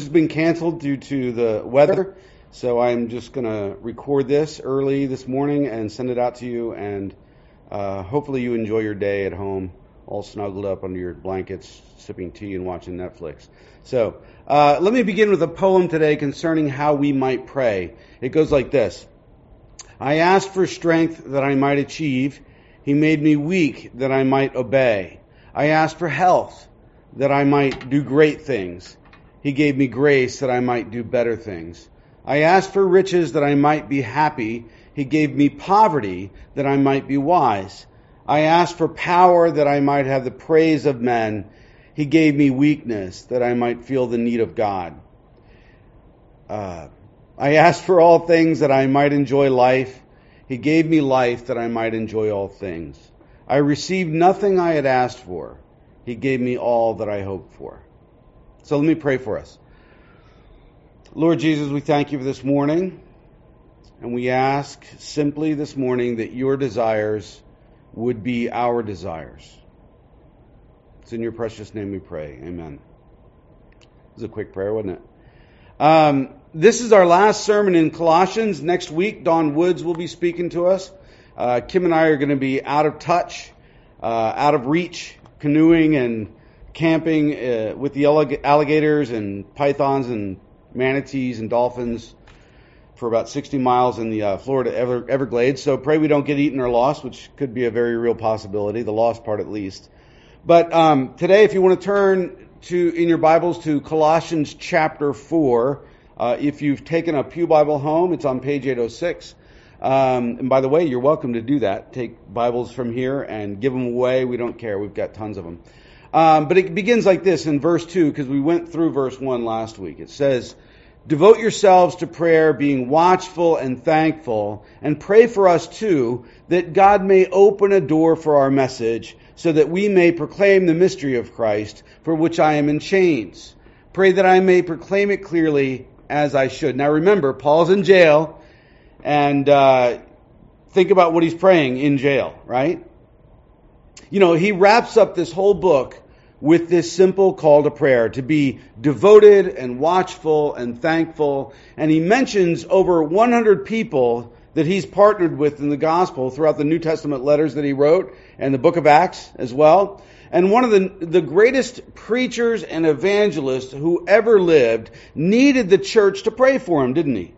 has been canceled due to the weather, so I'm just going to record this early this morning and send it out to you. And uh, hopefully, you enjoy your day at home, all snuggled up under your blankets, sipping tea and watching Netflix. So, uh, let me begin with a poem today concerning how we might pray. It goes like this I asked for strength that I might achieve, He made me weak that I might obey. I asked for health that I might do great things. He gave me grace that I might do better things. I asked for riches that I might be happy. He gave me poverty that I might be wise. I asked for power that I might have the praise of men. He gave me weakness that I might feel the need of God. Uh, I asked for all things that I might enjoy life. He gave me life that I might enjoy all things. I received nothing I had asked for. He gave me all that I hoped for. So let me pray for us. Lord Jesus, we thank you for this morning. And we ask simply this morning that your desires would be our desires. It's in your precious name we pray. Amen. It was a quick prayer, wasn't it? Um, this is our last sermon in Colossians. Next week, Dawn Woods will be speaking to us. Uh, Kim and I are going to be out of touch, uh, out of reach, canoeing and camping uh, with the alligators and pythons and manatees and dolphins for about 60 miles in the uh, Florida Ever- Everglades. So pray we don't get eaten or lost, which could be a very real possibility, the lost part at least. But um, today, if you want to turn to in your Bibles to Colossians chapter 4, uh, if you've taken a Pew Bible home, it's on page 806. Um, and by the way, you're welcome to do that. Take Bibles from here and give them away. We don't care. We've got tons of them. Um, but it begins like this in verse 2, because we went through verse 1 last week. It says, Devote yourselves to prayer, being watchful and thankful, and pray for us too, that God may open a door for our message, so that we may proclaim the mystery of Christ, for which I am in chains. Pray that I may proclaim it clearly as I should. Now remember, Paul's in jail, and uh, think about what he's praying in jail, right? You know, he wraps up this whole book with this simple call to prayer to be devoted and watchful and thankful. And he mentions over 100 people that he's partnered with in the gospel throughout the New Testament letters that he wrote and the book of Acts as well. And one of the, the greatest preachers and evangelists who ever lived needed the church to pray for him, didn't he?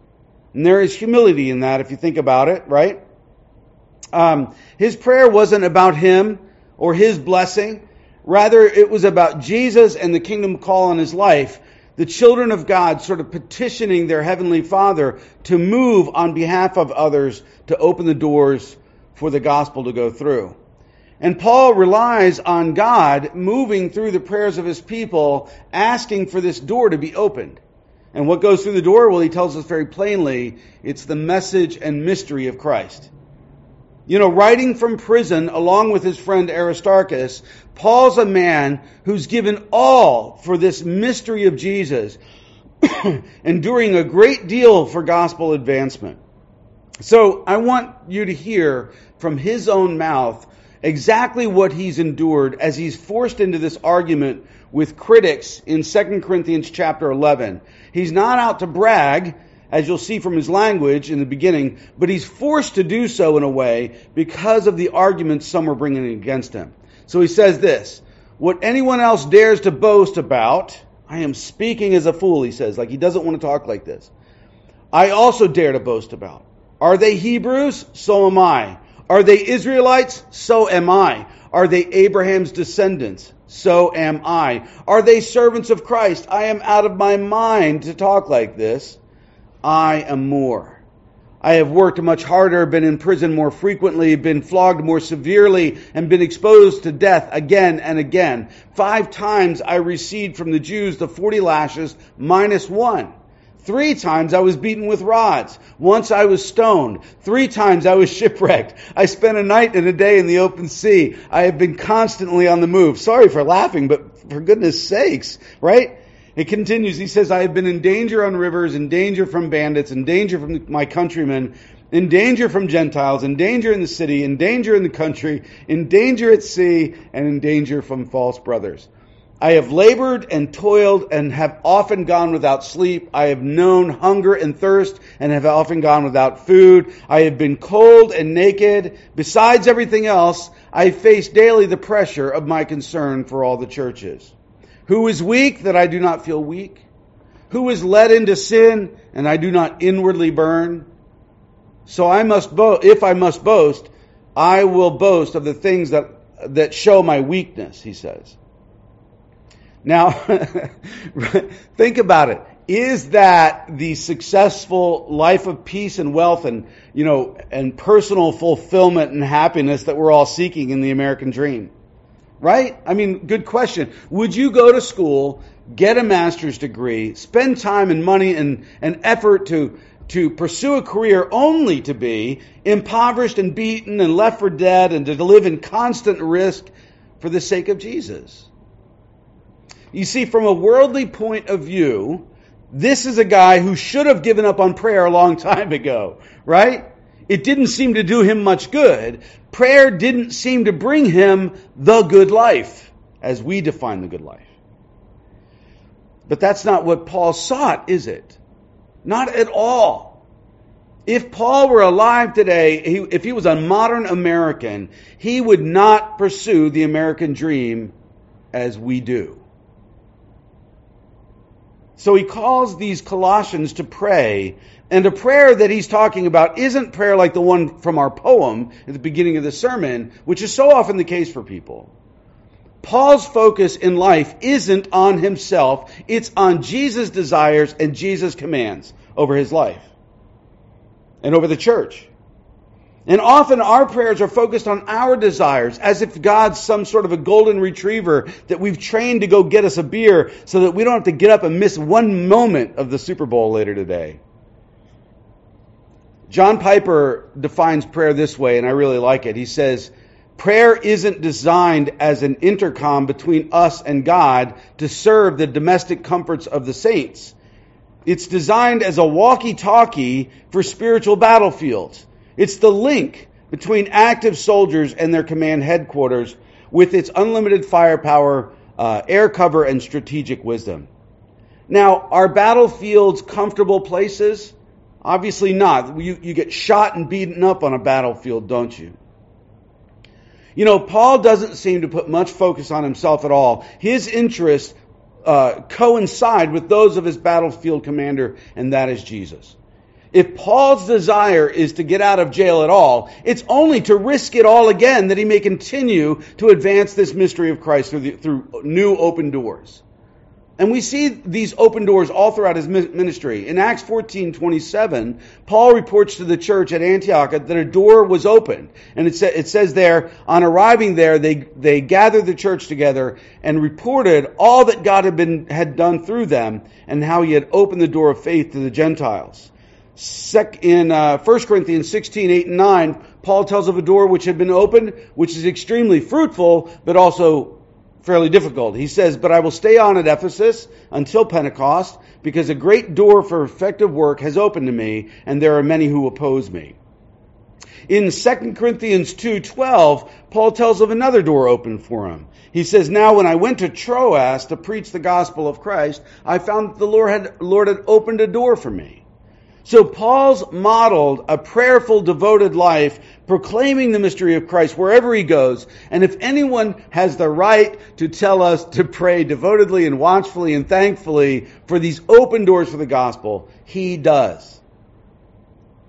And there is humility in that if you think about it, right? Um, his prayer wasn't about him or his blessing. Rather, it was about Jesus and the kingdom call on his life. The children of God sort of petitioning their heavenly Father to move on behalf of others to open the doors for the gospel to go through. And Paul relies on God moving through the prayers of his people, asking for this door to be opened. And what goes through the door? Well, he tells us very plainly it's the message and mystery of Christ. You know, writing from prison along with his friend Aristarchus, Paul's a man who's given all for this mystery of Jesus, enduring a great deal for gospel advancement. So I want you to hear from his own mouth exactly what he's endured as he's forced into this argument with critics in 2 Corinthians chapter 11. He's not out to brag as you'll see from his language in the beginning, but he's forced to do so in a way because of the arguments some are bringing against him. So he says this, what anyone else dares to boast about, I am speaking as a fool, he says, like he doesn't want to talk like this. I also dare to boast about. Are they Hebrews? So am I. Are they Israelites? So am I. Are they Abraham's descendants? So am I. Are they servants of Christ? I am out of my mind to talk like this. I am more. I have worked much harder, been in prison more frequently, been flogged more severely, and been exposed to death again and again. Five times I received from the Jews the 40 lashes minus one. Three times I was beaten with rods. Once I was stoned. Three times I was shipwrecked. I spent a night and a day in the open sea. I have been constantly on the move. Sorry for laughing, but for goodness sakes, right? It continues. He says, I have been in danger on rivers, in danger from bandits, in danger from my countrymen, in danger from Gentiles, in danger in the city, in danger in the country, in danger at sea, and in danger from false brothers. I have labored and toiled and have often gone without sleep. I have known hunger and thirst and have often gone without food. I have been cold and naked. Besides everything else, I face daily the pressure of my concern for all the churches. Who is weak that I do not feel weak? Who is led into sin and I do not inwardly burn? So I must boast, if I must boast, I will boast of the things that, that show my weakness, he says. Now, think about it. Is that the successful life of peace and wealth and, you know, and personal fulfillment and happiness that we're all seeking in the American dream? Right? I mean, good question. Would you go to school, get a master's degree, spend time and money and, and effort to, to pursue a career only to be impoverished and beaten and left for dead and to live in constant risk for the sake of Jesus? You see, from a worldly point of view, this is a guy who should have given up on prayer a long time ago, right? It didn't seem to do him much good. Prayer didn't seem to bring him the good life, as we define the good life. But that's not what Paul sought, is it? Not at all. If Paul were alive today, he, if he was a modern American, he would not pursue the American dream as we do. So he calls these Colossians to pray. And a prayer that he's talking about isn't prayer like the one from our poem at the beginning of the sermon, which is so often the case for people. Paul's focus in life isn't on himself, it's on Jesus' desires and Jesus' commands over his life and over the church. And often our prayers are focused on our desires, as if God's some sort of a golden retriever that we've trained to go get us a beer so that we don't have to get up and miss one moment of the Super Bowl later today. John Piper defines prayer this way, and I really like it. He says, Prayer isn't designed as an intercom between us and God to serve the domestic comforts of the saints. It's designed as a walkie talkie for spiritual battlefields. It's the link between active soldiers and their command headquarters with its unlimited firepower, uh, air cover, and strategic wisdom. Now, are battlefields comfortable places? Obviously not. You, you get shot and beaten up on a battlefield, don't you? You know, Paul doesn't seem to put much focus on himself at all. His interests uh, coincide with those of his battlefield commander, and that is Jesus. If Paul's desire is to get out of jail at all, it's only to risk it all again that he may continue to advance this mystery of Christ through, the, through new open doors. And we see these open doors all throughout his ministry. In Acts 14, 27, Paul reports to the church at Antioch that a door was opened. And it, sa- it says there, on arriving there, they, they gathered the church together and reported all that God had been, had done through them and how he had opened the door of faith to the Gentiles in uh, 1 Corinthians 16, 8, and 9, Paul tells of a door which had been opened, which is extremely fruitful, but also fairly difficult. He says, But I will stay on at Ephesus until Pentecost, because a great door for effective work has opened to me, and there are many who oppose me. In 2 Corinthians 2:12, Paul tells of another door opened for him. He says, "Now when I went to Troas to preach the gospel of Christ, I found that the Lord had, Lord had opened a door for me." So Paul's modeled a prayerful, devoted life, proclaiming the mystery of Christ wherever he goes. And if anyone has the right to tell us to pray devotedly and watchfully and thankfully for these open doors for the gospel, he does.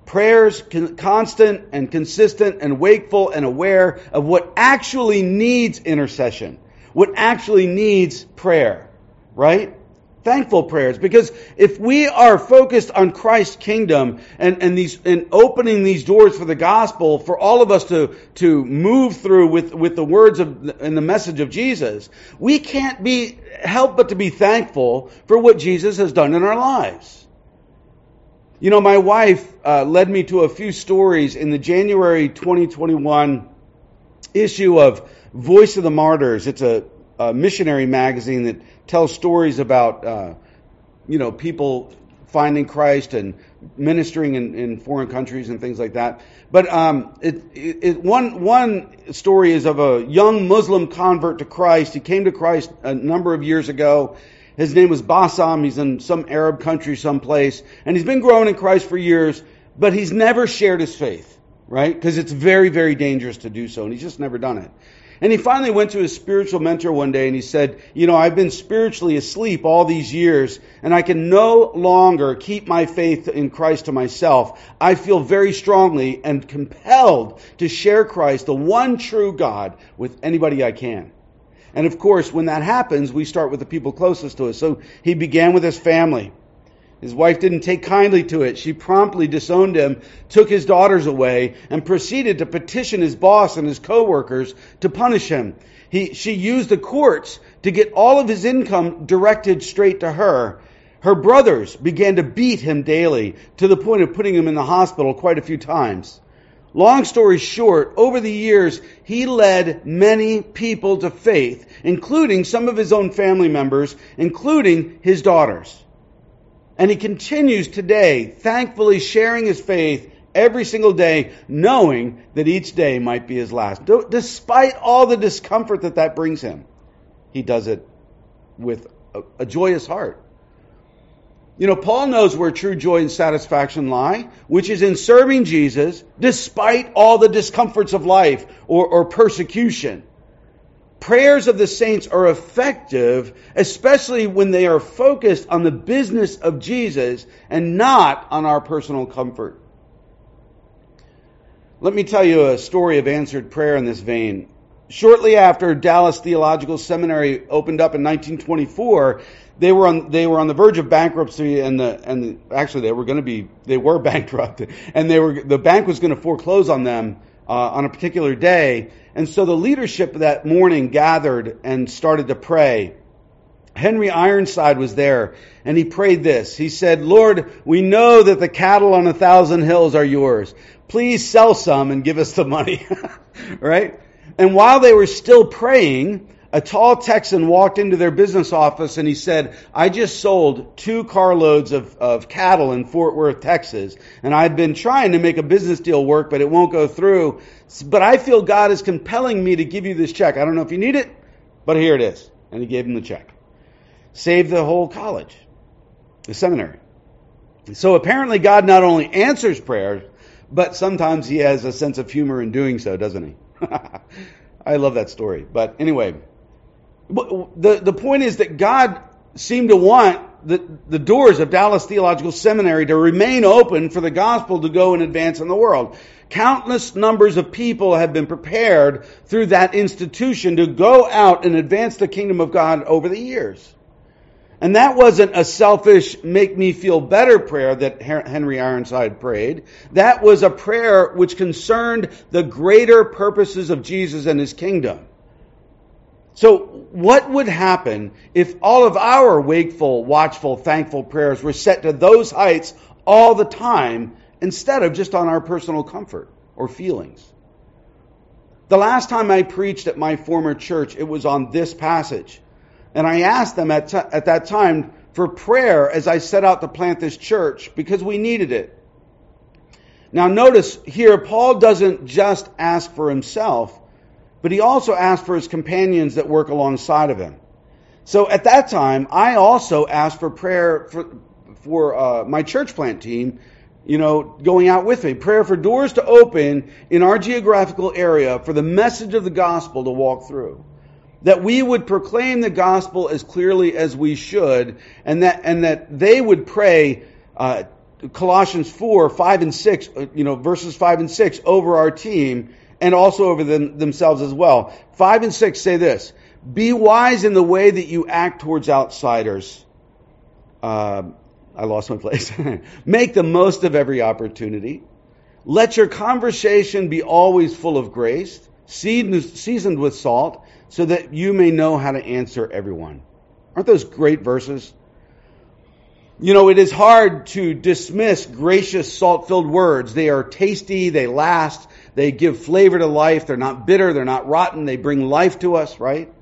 Prayers constant and consistent and wakeful and aware of what actually needs intercession, what actually needs prayer, right? Thankful prayers because if we are focused on Christ's kingdom and, and these and opening these doors for the gospel for all of us to to move through with with the words of and the message of Jesus, we can't be help but to be thankful for what Jesus has done in our lives. You know, my wife uh, led me to a few stories in the January 2021 issue of Voice of the Martyrs. It's a, a missionary magazine that tells stories about, uh, you know, people finding Christ and ministering in, in foreign countries and things like that. But um, it, it, it, one one story is of a young Muslim convert to Christ. He came to Christ a number of years ago. His name was Bassam. He's in some Arab country someplace, and he's been growing in Christ for years. But he's never shared his faith, right? Because it's very very dangerous to do so, and he's just never done it. And he finally went to his spiritual mentor one day and he said, You know, I've been spiritually asleep all these years and I can no longer keep my faith in Christ to myself. I feel very strongly and compelled to share Christ, the one true God, with anybody I can. And of course, when that happens, we start with the people closest to us. So he began with his family. His wife didn't take kindly to it. She promptly disowned him, took his daughters away, and proceeded to petition his boss and his coworkers to punish him. He, she used the courts to get all of his income directed straight to her. Her brothers began to beat him daily to the point of putting him in the hospital quite a few times. Long story short, over the years, he led many people to faith, including some of his own family members, including his daughters. And he continues today, thankfully sharing his faith every single day, knowing that each day might be his last. Despite all the discomfort that that brings him, he does it with a, a joyous heart. You know, Paul knows where true joy and satisfaction lie, which is in serving Jesus despite all the discomforts of life or, or persecution. Prayers of the saints are effective, especially when they are focused on the business of Jesus and not on our personal comfort. Let me tell you a story of answered prayer in this vein. Shortly after Dallas Theological Seminary opened up in 1924, they were on they were on the verge of bankruptcy, and the and the, actually they were going to be they were bankrupt, and they were the bank was going to foreclose on them uh, on a particular day. And so the leadership that morning gathered and started to pray. Henry Ironside was there and he prayed this. He said, Lord, we know that the cattle on a thousand hills are yours. Please sell some and give us the money. right? And while they were still praying, a tall Texan walked into their business office and he said, I just sold two carloads of, of cattle in Fort Worth, Texas, and I've been trying to make a business deal work, but it won't go through. But I feel God is compelling me to give you this check. I don't know if you need it, but here it is. And he gave him the check. Saved the whole college, the seminary. So apparently God not only answers prayers, but sometimes he has a sense of humor in doing so, doesn't he? I love that story. But anyway, the, the point is that God seemed to want the, the doors of Dallas Theological Seminary to remain open for the gospel to go and advance in the world. Countless numbers of people have been prepared through that institution to go out and advance the kingdom of God over the years. And that wasn't a selfish, make me feel better prayer that Henry Ironside prayed. That was a prayer which concerned the greater purposes of Jesus and his kingdom. So, what would happen if all of our wakeful, watchful, thankful prayers were set to those heights all the time instead of just on our personal comfort or feelings? The last time I preached at my former church, it was on this passage. And I asked them at, t- at that time for prayer as I set out to plant this church because we needed it. Now, notice here, Paul doesn't just ask for himself but he also asked for his companions that work alongside of him. So at that time, I also asked for prayer for, for uh, my church plant team, you know, going out with me. Prayer for doors to open in our geographical area for the message of the gospel to walk through. That we would proclaim the gospel as clearly as we should, and that and that they would pray uh, Colossians four, five, and six, uh, you know, verses five and six over our team and also over them, themselves as well. Five and six say this Be wise in the way that you act towards outsiders. Uh, I lost my place. Make the most of every opportunity. Let your conversation be always full of grace, seasoned with salt, so that you may know how to answer everyone. Aren't those great verses? You know, it is hard to dismiss gracious, salt filled words. They are tasty, they last, they give flavor to life. They're not bitter. They're not rotten. They bring life to us, right?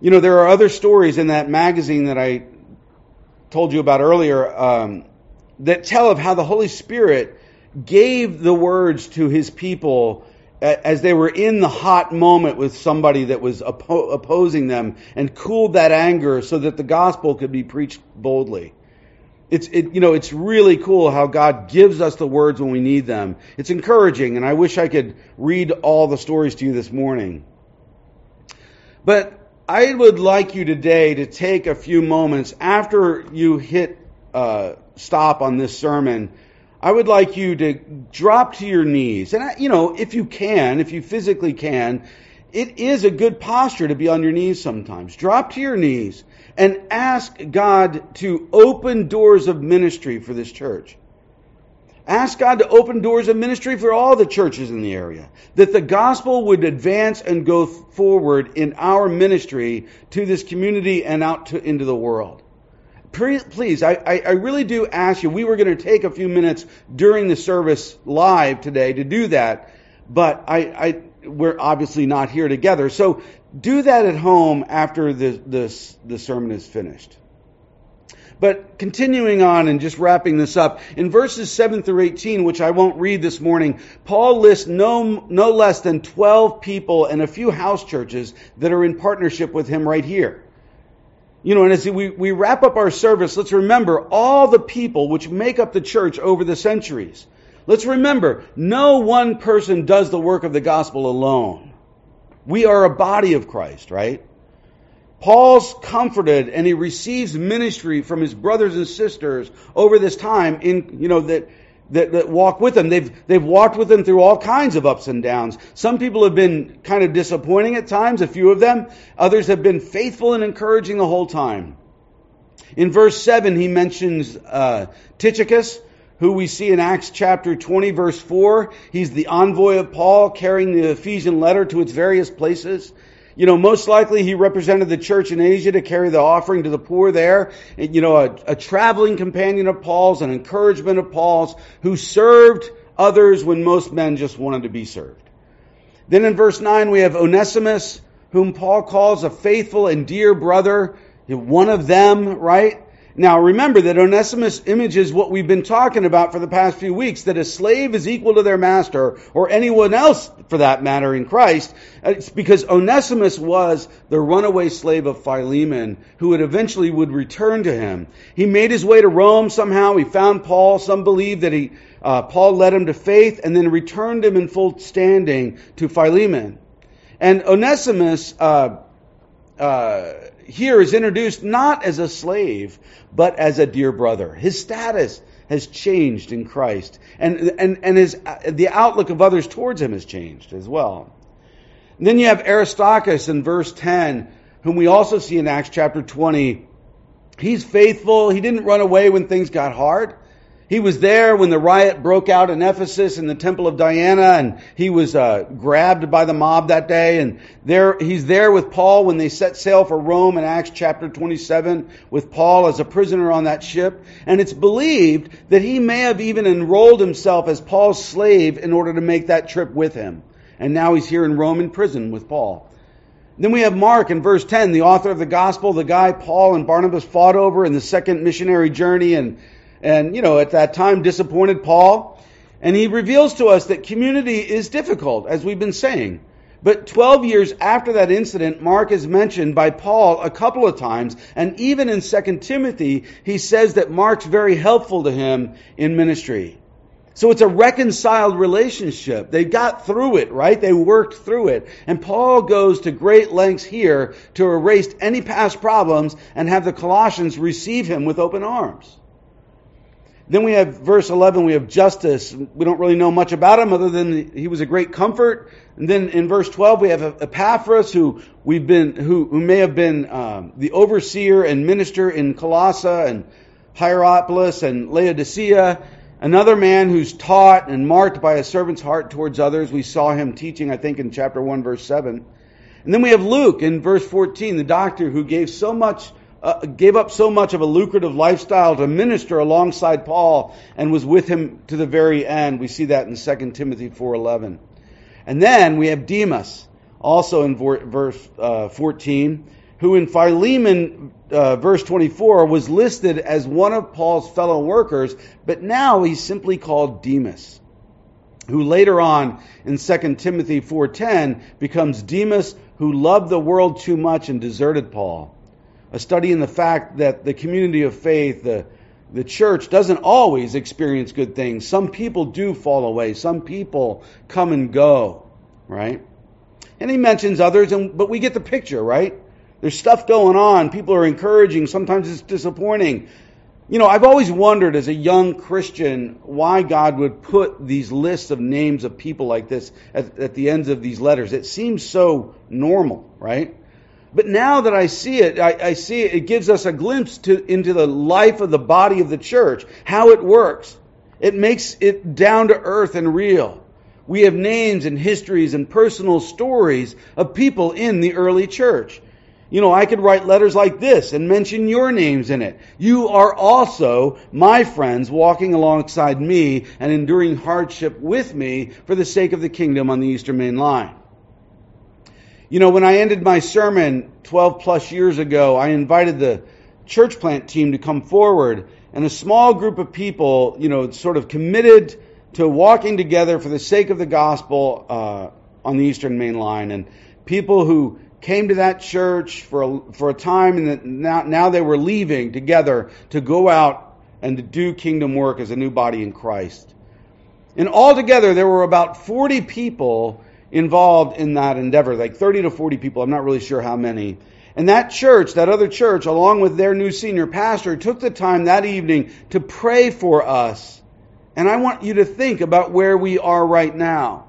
You know, there are other stories in that magazine that I told you about earlier um, that tell of how the Holy Spirit gave the words to his people as they were in the hot moment with somebody that was oppo- opposing them and cooled that anger so that the gospel could be preached boldly. It's, it, you know, it's really cool how God gives us the words when we need them. It's encouraging, and I wish I could read all the stories to you this morning. But I would like you today to take a few moments after you hit uh, stop on this sermon I would like you to drop to your knees. And, you know, if you can, if you physically can, it is a good posture to be on your knees sometimes. Drop to your knees and ask God to open doors of ministry for this church. Ask God to open doors of ministry for all the churches in the area, that the gospel would advance and go forward in our ministry to this community and out to, into the world please, I, I, really do ask you, we were going to take a few minutes during the service live today to do that, but I, I, we're obviously not here together. So do that at home after the, the, the sermon is finished. But continuing on and just wrapping this up, in verses 7 through 18, which I won't read this morning, Paul lists no, no less than 12 people and a few house churches that are in partnership with him right here. You know, and as we, we wrap up our service, let's remember all the people which make up the church over the centuries. Let's remember, no one person does the work of the gospel alone. We are a body of Christ, right? Paul's comforted and he receives ministry from his brothers and sisters over this time in, you know, that that, that walk with him. They've, they've walked with him through all kinds of ups and downs. Some people have been kind of disappointing at times, a few of them. Others have been faithful and encouraging the whole time. In verse 7, he mentions uh, Tychicus, who we see in Acts chapter 20, verse 4. He's the envoy of Paul carrying the Ephesian letter to its various places. You know, most likely he represented the church in Asia to carry the offering to the poor there. You know, a, a traveling companion of Paul's, an encouragement of Paul's, who served others when most men just wanted to be served. Then in verse 9 we have Onesimus, whom Paul calls a faithful and dear brother, one of them, right? Now remember that Onesimus images what we've been talking about for the past few weeks, that a slave is equal to their master, or anyone else for that matter in Christ. It's because Onesimus was the runaway slave of Philemon, who would eventually would return to him. He made his way to Rome somehow. He found Paul. Some believe that he, uh, Paul led him to faith and then returned him in full standing to Philemon. And Onesimus, uh, uh, here is introduced not as a slave, but as a dear brother. His status has changed in Christ, and and and his uh, the outlook of others towards him has changed as well. And then you have Aristarchus in verse ten, whom we also see in Acts chapter twenty. He's faithful. He didn't run away when things got hard. He was there when the riot broke out in Ephesus in the temple of Diana, and he was uh, grabbed by the mob that day. And there, he's there with Paul when they set sail for Rome in Acts chapter 27, with Paul as a prisoner on that ship. And it's believed that he may have even enrolled himself as Paul's slave in order to make that trip with him. And now he's here in Rome in prison with Paul. Then we have Mark in verse 10, the author of the gospel, the guy Paul and Barnabas fought over in the second missionary journey and and, you know, at that time disappointed Paul. And he reveals to us that community is difficult, as we've been saying. But 12 years after that incident, Mark is mentioned by Paul a couple of times, and even in 2 Timothy, he says that Mark's very helpful to him in ministry. So it's a reconciled relationship. They got through it, right? They worked through it. And Paul goes to great lengths here to erase any past problems and have the Colossians receive him with open arms. Then we have verse 11, we have Justus. We don't really know much about him other than he was a great comfort. And then in verse 12, we have Epaphras, who we've been, who, who may have been um, the overseer and minister in Colossae and Hierapolis and Laodicea. Another man who's taught and marked by a servant's heart towards others. We saw him teaching, I think, in chapter 1, verse 7. And then we have Luke in verse 14, the doctor who gave so much uh, gave up so much of a lucrative lifestyle to minister alongside Paul and was with him to the very end. We see that in 2 Timothy 4:11. And then we have Demas, also in verse uh, 14, who in Philemon, uh, verse 24, was listed as one of Paul's fellow workers, but now he's simply called Demas, who later on in 2 Timothy 4.10 becomes Demas who loved the world too much and deserted Paul. A study in the fact that the community of faith, the, the church, doesn't always experience good things. Some people do fall away. Some people come and go, right? And he mentions others, and, but we get the picture, right? There's stuff going on. People are encouraging. Sometimes it's disappointing. You know, I've always wondered as a young Christian why God would put these lists of names of people like this at, at the ends of these letters. It seems so normal, right? But now that I see it, I, I see it, it gives us a glimpse to, into the life of the body of the church, how it works. It makes it down to earth and real. We have names and histories and personal stories of people in the early church. You know, I could write letters like this and mention your names in it. You are also my friends walking alongside me and enduring hardship with me for the sake of the kingdom on the Eastern Main Line. You know, when I ended my sermon 12 plus years ago, I invited the church plant team to come forward and a small group of people, you know, sort of committed to walking together for the sake of the gospel uh, on the Eastern Main Line and people who came to that church for a, for a time and now, now they were leaving together to go out and to do kingdom work as a new body in Christ. And altogether, there were about 40 people involved in that endeavor, like 30 to 40 people. I'm not really sure how many. And that church, that other church, along with their new senior pastor, took the time that evening to pray for us. And I want you to think about where we are right now.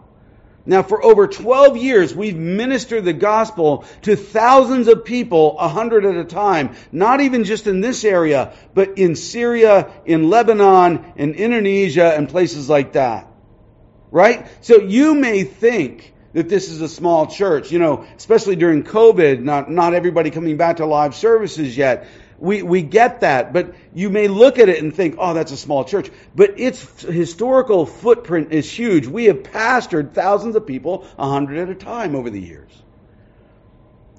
Now, for over 12 years, we've ministered the gospel to thousands of people, a hundred at a time, not even just in this area, but in Syria, in Lebanon, in Indonesia, and places like that. Right? So you may think that this is a small church, you know, especially during COVID, not, not everybody coming back to live services yet. We, we get that, but you may look at it and think, oh, that's a small church. But its historical footprint is huge. We have pastored thousands of people, a hundred at a time over the years.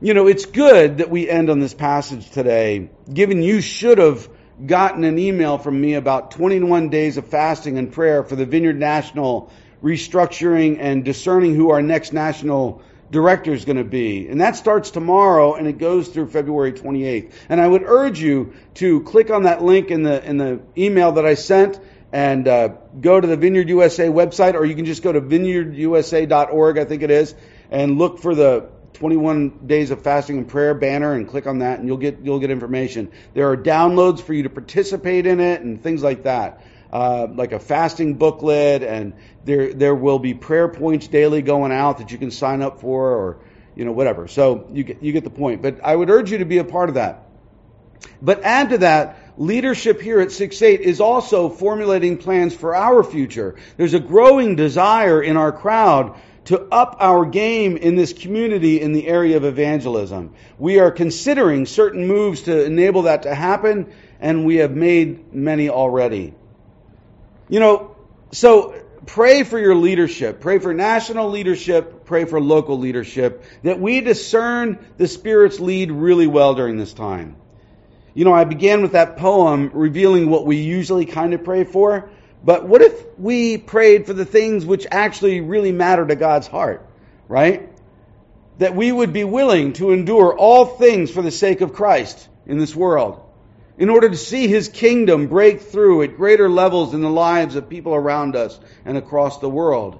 You know, it's good that we end on this passage today, given you should have gotten an email from me about 21 days of fasting and prayer for the Vineyard National restructuring and discerning who our next national director is going to be. And that starts tomorrow and it goes through February 28th. And I would urge you to click on that link in the, in the email that I sent and uh, go to the Vineyard USA website, or you can just go to vineyardusa.org, I think it is, and look for the 21 days of fasting and prayer banner and click on that and you'll get you'll get information. There are downloads for you to participate in it and things like that uh, like a fasting booklet, and there there will be prayer points daily going out that you can sign up for, or you know whatever. So you get you get the point. But I would urge you to be a part of that. But add to that, leadership here at 6-8 is also formulating plans for our future. There's a growing desire in our crowd to up our game in this community in the area of evangelism. We are considering certain moves to enable that to happen, and we have made many already. You know, so pray for your leadership. Pray for national leadership. Pray for local leadership. That we discern the Spirit's lead really well during this time. You know, I began with that poem revealing what we usually kind of pray for. But what if we prayed for the things which actually really matter to God's heart, right? That we would be willing to endure all things for the sake of Christ in this world in order to see his kingdom break through at greater levels in the lives of people around us and across the world.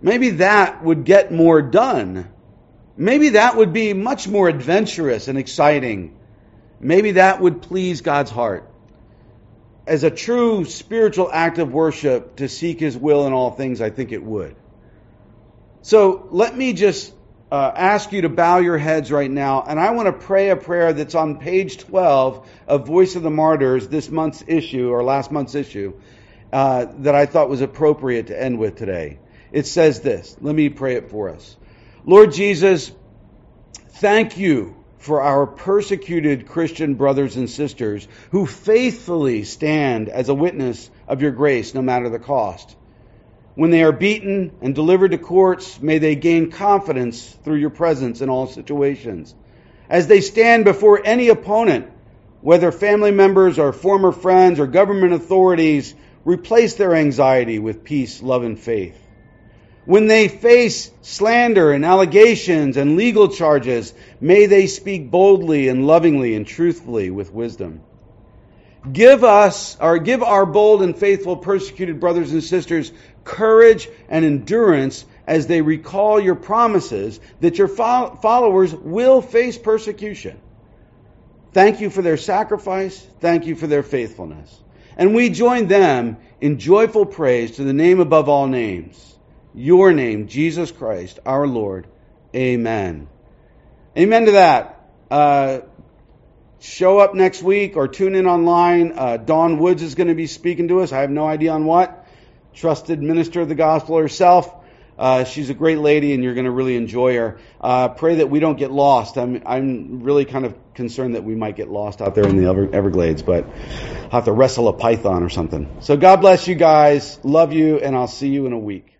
Maybe that would get more done. Maybe that would be much more adventurous and exciting. Maybe that would please God's heart. As a true spiritual act of worship to seek his will in all things, I think it would. So let me just uh, ask you to bow your heads right now, and I want to pray a prayer that's on page 12 of Voice of the Martyrs, this month's issue, or last month's issue, uh, that I thought was appropriate to end with today. It says this. Let me pray it for us. Lord Jesus, thank you for our persecuted Christian brothers and sisters who faithfully stand as a witness of your grace no matter the cost. When they are beaten and delivered to courts, may they gain confidence through your presence in all situations. as they stand before any opponent, whether family members or former friends or government authorities, replace their anxiety with peace, love, and faith. When they face slander and allegations and legal charges, may they speak boldly and lovingly and truthfully with wisdom. Give us, or give our bold and faithful persecuted brothers and sisters courage and endurance as they recall your promises that your followers will face persecution. Thank you for their sacrifice. Thank you for their faithfulness. And we join them in joyful praise to the name above all names, your name, Jesus Christ, our Lord. Amen. Amen to that. Uh, show up next week or tune in online. Uh, Dawn Woods is going to be speaking to us. I have no idea on what. Trusted minister of the gospel herself. Uh, she's a great lady, and you're going to really enjoy her. Uh, pray that we don't get lost. I'm I'm really kind of concerned that we might get lost out there in the Ever- Everglades, but I'll have to wrestle a python or something. So God bless you guys. Love you, and I'll see you in a week.